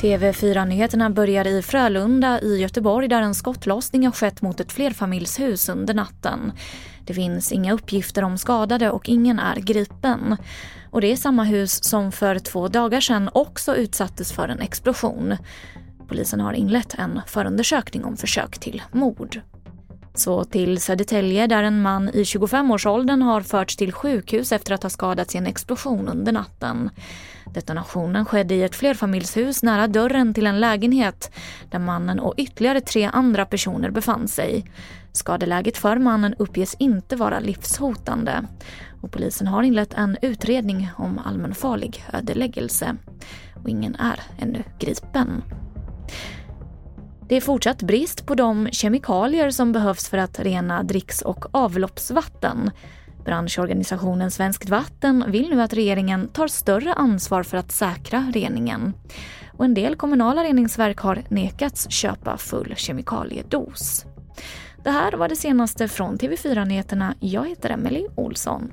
TV4-nyheterna börjar i Frölunda i Göteborg där en skottlossning har skett mot ett flerfamiljshus under natten. Det finns inga uppgifter om skadade och ingen är gripen. Och det är samma hus som för två dagar sedan också utsattes för en explosion. Polisen har inlett en förundersökning om försök till mord. Så till Södertälje där en man i 25-årsåldern har förts till sjukhus efter att ha skadats i en explosion under natten. Detonationen skedde i ett flerfamiljshus nära dörren till en lägenhet där mannen och ytterligare tre andra personer befann sig. Skadeläget för mannen uppges inte vara livshotande och polisen har inlett en utredning om allmänfarlig ödeläggelse. Och ingen är ännu gripen. Det är fortsatt brist på de kemikalier som behövs för att rena dricks och avloppsvatten. Branschorganisationen Svenskt Vatten vill nu att regeringen tar större ansvar för att säkra reningen. Och en del kommunala reningsverk har nekats köpa full kemikaliedos. Det här var det senaste från TV4 Nyheterna. Jag heter Emily Olsson.